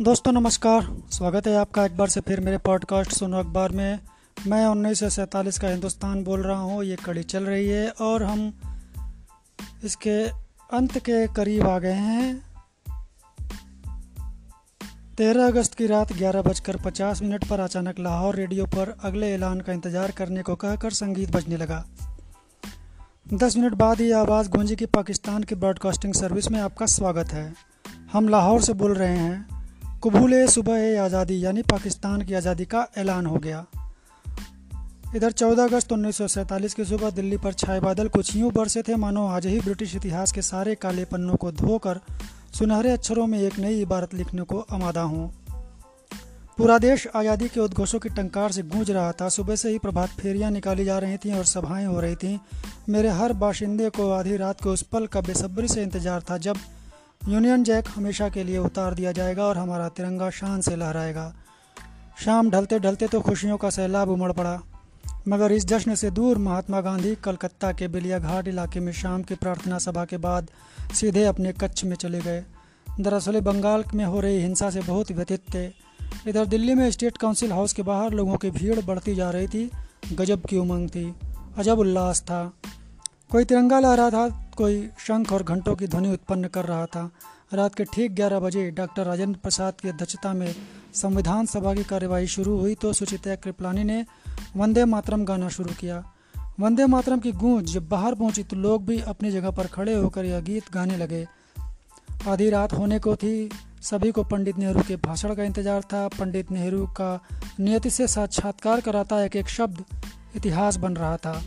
दोस्तों, नमस्कार। स्वागत है आपका एक बार से फिर मेरे पॉडकास्ट सुनो अखबार में। मैं उन्नीस सौ सैंतालीस का हिंदुस्तान बोल रहा हूँ, ये कड़ी चल रही है और हम इसके अंत के करीब आ गए हैं। तेरह अगस्त की रात ग्यारह बजकर पचास मिनट पर अचानक लाहौर रेडियो पर अगले ऐलान का इंतज़ार करने को कहकर संगीत बजने लगा। दस मिनट बाद ही आवाज़ गूंजी की पाकिस्तान की ब्रॉडकास्टिंग सर्विस में आपका स्वागत है। हम लाहौर से बोल रहे हैं। कबूल सुबह आज़ादी, यानी पाकिस्तान की आज़ादी का ऐलान हो गया। इधर 14 अगस्त उन्नीस सौ सैंतालीस की सुबह दिल्ली पर छाए बादल कुछ यूँ बरसे थे, मानो आज ही ब्रिटिश इतिहास के सारे काले पन्नों को धोकर सुनहरे अक्षरों में एक नई इबारत लिखने को आमादा हूँ। पूरा देश आज़ादी के उद्घोषों की टंकार से गूंज रहा था। सुबह से ही प्रभात फेरियाँ निकाली जा रही थीं और सभाएँ हो रही थीं। मेरे हर बाशिंदे को आधी रात को उस पल का बेसब्री से इंतज़ार था, जब यूनियन जैक हमेशा के लिए उतार दिया जाएगा और हमारा तिरंगा शान से लहराएगा। शाम ढलते ढलते तो खुशियों का सैलाब उमड़ पड़ा। मगर इस जश्न से दूर महात्मा गांधी कलकत्ता के बिलिया घाट इलाके में शाम की प्रार्थना सभा के बाद सीधे अपने कच्छ में चले गए। दरअसल बंगाल में हो रही हिंसा से बहुत व्यथित थे। इधर दिल्ली में स्टेट काउंसिल हाउस के बाहर लोगों की भीड़ बढ़ती जा रही थी, गजब की उमंग थी, अजब उल्लास था। कोई तिरंगा लहरा था कोई शंख और घंटों की ध्वनि उत्पन्न कर रहा था। रात के ठीक 11 बजे डॉक्टर राजेंद्र प्रसाद की अध्यक्षता में संविधान सभा की कार्यवाही शुरू हुई तो सुचिता कृपलानी ने वंदे मातरम गाना शुरू किया। वंदे मातरम की गूंज जब बाहर पहुँची तो लोग भी अपनी जगह पर खड़े होकर यह गीत गाने लगे। आधी रात होने को थी, सभी को पंडित नेहरू के भाषण का इंतज़ार था। पंडित नेहरू का नियति से साक्षात्कार कराता एक एक शब्द इतिहास बन रहा था।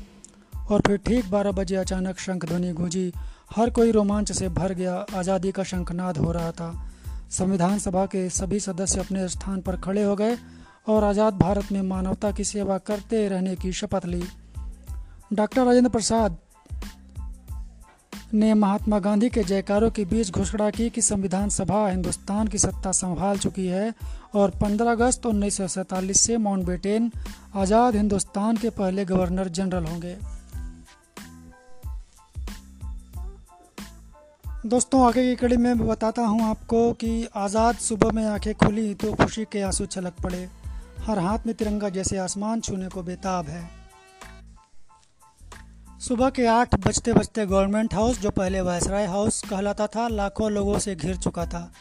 और फिर ठीक बारह बजे अचानक शंख ध्वनि गूंजी। हर कोई रोमांच से भर गया। आज़ादी का शंखनाद हो रहा था। संविधान सभा के सभी सदस्य अपने स्थान पर खड़े हो गए और आज़ाद भारत में मानवता की सेवा करते रहने की शपथ ली। डॉक्टर राजेंद्र प्रसाद ने महात्मा गांधी के जयकारों के बीच घोषणा की कि संविधान सभा हिंदुस्तान की सत्ता संभाल चुकी है और 15 अगस्त उन्नीस सौ सैंतालीस से माउंटबेटेन आज़ाद हिंदुस्तान के पहले गवर्नर जनरल होंगे। दोस्तों, आगे की कड़ी में बताता हूँ आपको कि आज़ाद सुबह में आँखें खुली तो खुशी के आँसू छलक पड़े। हर हाथ में तिरंगा जैसे आसमान छूने को बेताब है। सुबह के आठ बजते बजते गवर्नमेंट हाउस, जो पहले वायसराय हाउस कहलाता था, लाखों लोगों से घिर चुका था।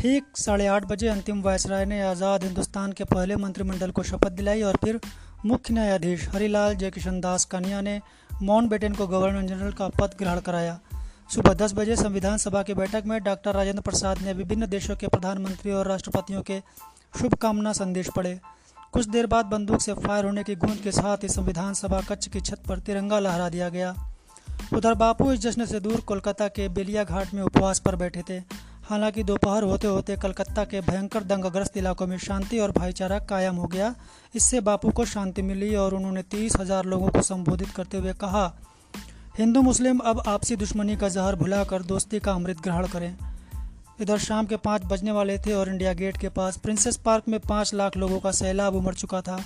ठीक साढ़े आठ बजे अंतिम वायसराय ने आज़ाद हिंदुस्तान के पहले मंत्रिमंडल को शपथ दिलाई और फिर मुख्य न्यायाधीश हरिलाल जयकिशन दास कनिया ने माउंट बेटन को गवर्नर जनरल का पद ग्रहण कराया। सुबह दस बजे संविधान सभा की बैठक में डॉक्टर राजेंद्र प्रसाद ने विभिन्न देशों के प्रधानमंत्री और राष्ट्रपतियों के शुभकामना संदेश पढ़े। कुछ देर बाद बंदूक से फायर होने की गूंज के साथ ही संविधान सभा कच्छ की छत पर तिरंगा लहरा दिया गया। उधर बापू इस जश्न से दूर कोलकाता के बेलिया घाट में उपवास पर बैठे थे। हालाँकि दोपहर होते होते कलकत्ता के भयंकर दंगग्रस्त इलाकों में शांति और भाईचारा कायम हो गया। इससे बापू को शांति मिली और उन्होंने तीस हज़ार लोगों को संबोधित करते हुए कहा हिंदू मुस्लिम अब आपसी दुश्मनी का जहर भुलाकर दोस्ती का अमृत ग्रहण करें। इधर शाम के पाँच बजने वाले थे और इंडिया गेट के पास प्रिंसेस पार्क में पाँच लाख लोगों का सैलाब उमड़ चुका था,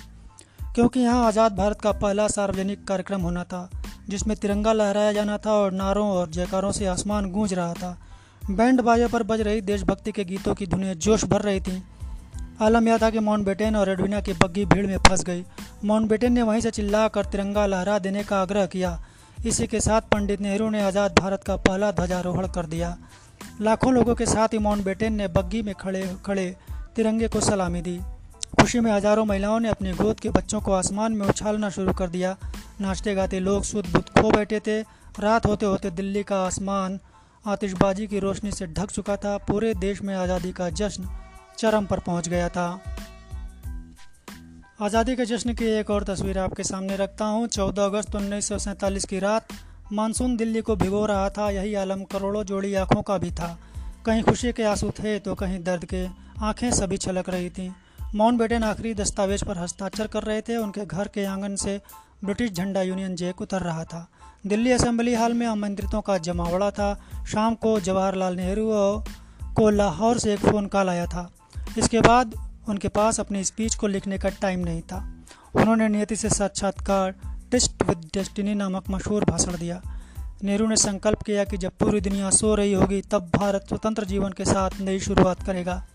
क्योंकि यहाँ आज़ाद भारत का पहला सार्वजनिक कार्यक्रम होना था, जिसमें तिरंगा लहराया जाना था और नारों और जयकारों से आसमान गूंज रहा था। बैंड बाजे पर बज रही देशभक्ति के गीतों की धुनें जोश भर रही थीं। आलम यह था कि माउंट बेटेन और एडविना की बग्गी भीड़ में फंस गई। माउंट बेटेन ने वहीं से चिल्लाकर तिरंगा लहरा देने का आग्रह किया। इसी के साथ पंडित नेहरू ने आज़ाद भारत का पहला ध्वजारोहण कर दिया। लाखों लोगों के साथ ही माउंट बेटेन ने बग्गी में खड़े खड़े तिरंगे को सलामी दी। खुशी में हज़ारों महिलाओं ने अपने गोद के बच्चों को आसमान में उछालना शुरू कर दिया। नाचते गाते लोग सुध बुद्ध खो बैठे थे। रात होते होते दिल्ली का आसमान आतिशबाजी की रोशनी से ढक चुका था। पूरे देश में आज़ादी का जश्न चरम पर पहुँच गया था। आज़ादी के जश्न की एक और तस्वीर आपके सामने रखता हूँ। 14 अगस्त उन्नीस सौ सैंतालीस की रात, मानसून दिल्ली को भिगो रहा था, यही आलम करोड़ों जोड़ी आँखों का भी था। कहीं खुशी के आँसू थे तो कहीं दर्द के आँखें सभी छलक रही थीं। माउंट बेटन आखिरी दस्तावेज़ पर हस्ताक्षर कर रहे थे। उनके घर के आँगन से ब्रिटिश झंडा यूनियन जैक उतर रहा था। दिल्ली असेंबली हॉल में आमंत्रितों का जमावड़ा था। शाम को जवाहरलाल नेहरू को लाहौर से एक फ़ोन कॉल आया था। इसके बाद उनके पास अपनी स्पीच को लिखने का टाइम नहीं था। उन्होंने नियति से साक्षात्कार टेस्ट विद डेस्टिनी नामक मशहूर भाषण दिया। नेहरू ने संकल्प किया कि जब पूरी दुनिया सो रही होगी, तब भारत स्वतंत्र जीवन के साथ नई शुरुआत करेगा।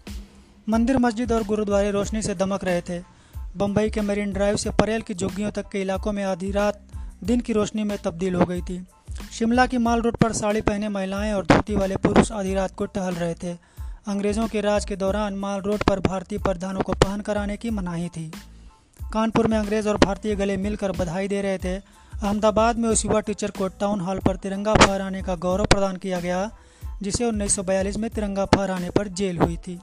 मंदिर, मस्जिद और गुरुद्वारे रोशनी से दमक रहे थे। बम्बई के मरीन ड्राइव से परेल की झुग्गियों तक के इलाकों में आधी रात दिन की रोशनी में तब्दील हो गई थी। शिमला की माल रोड पर साड़ी पहने महिलाएँ और धोती वाले पुरुष आधी रात को टहल रहे थे। अंग्रेज़ों के राज के दौरान माल रोड पर भारतीय प्रधानों को पहन कर आने की मनाही थी। कानपुर में अंग्रेज़ और भारतीय गले मिलकर बधाई दे रहे थे। अहमदाबाद में उस युवा टीचर को टाउन हॉल पर तिरंगा फहराने का गौरव प्रदान किया गया, जिसे 1942 में तिरंगा फहराने पर जेल हुई थी।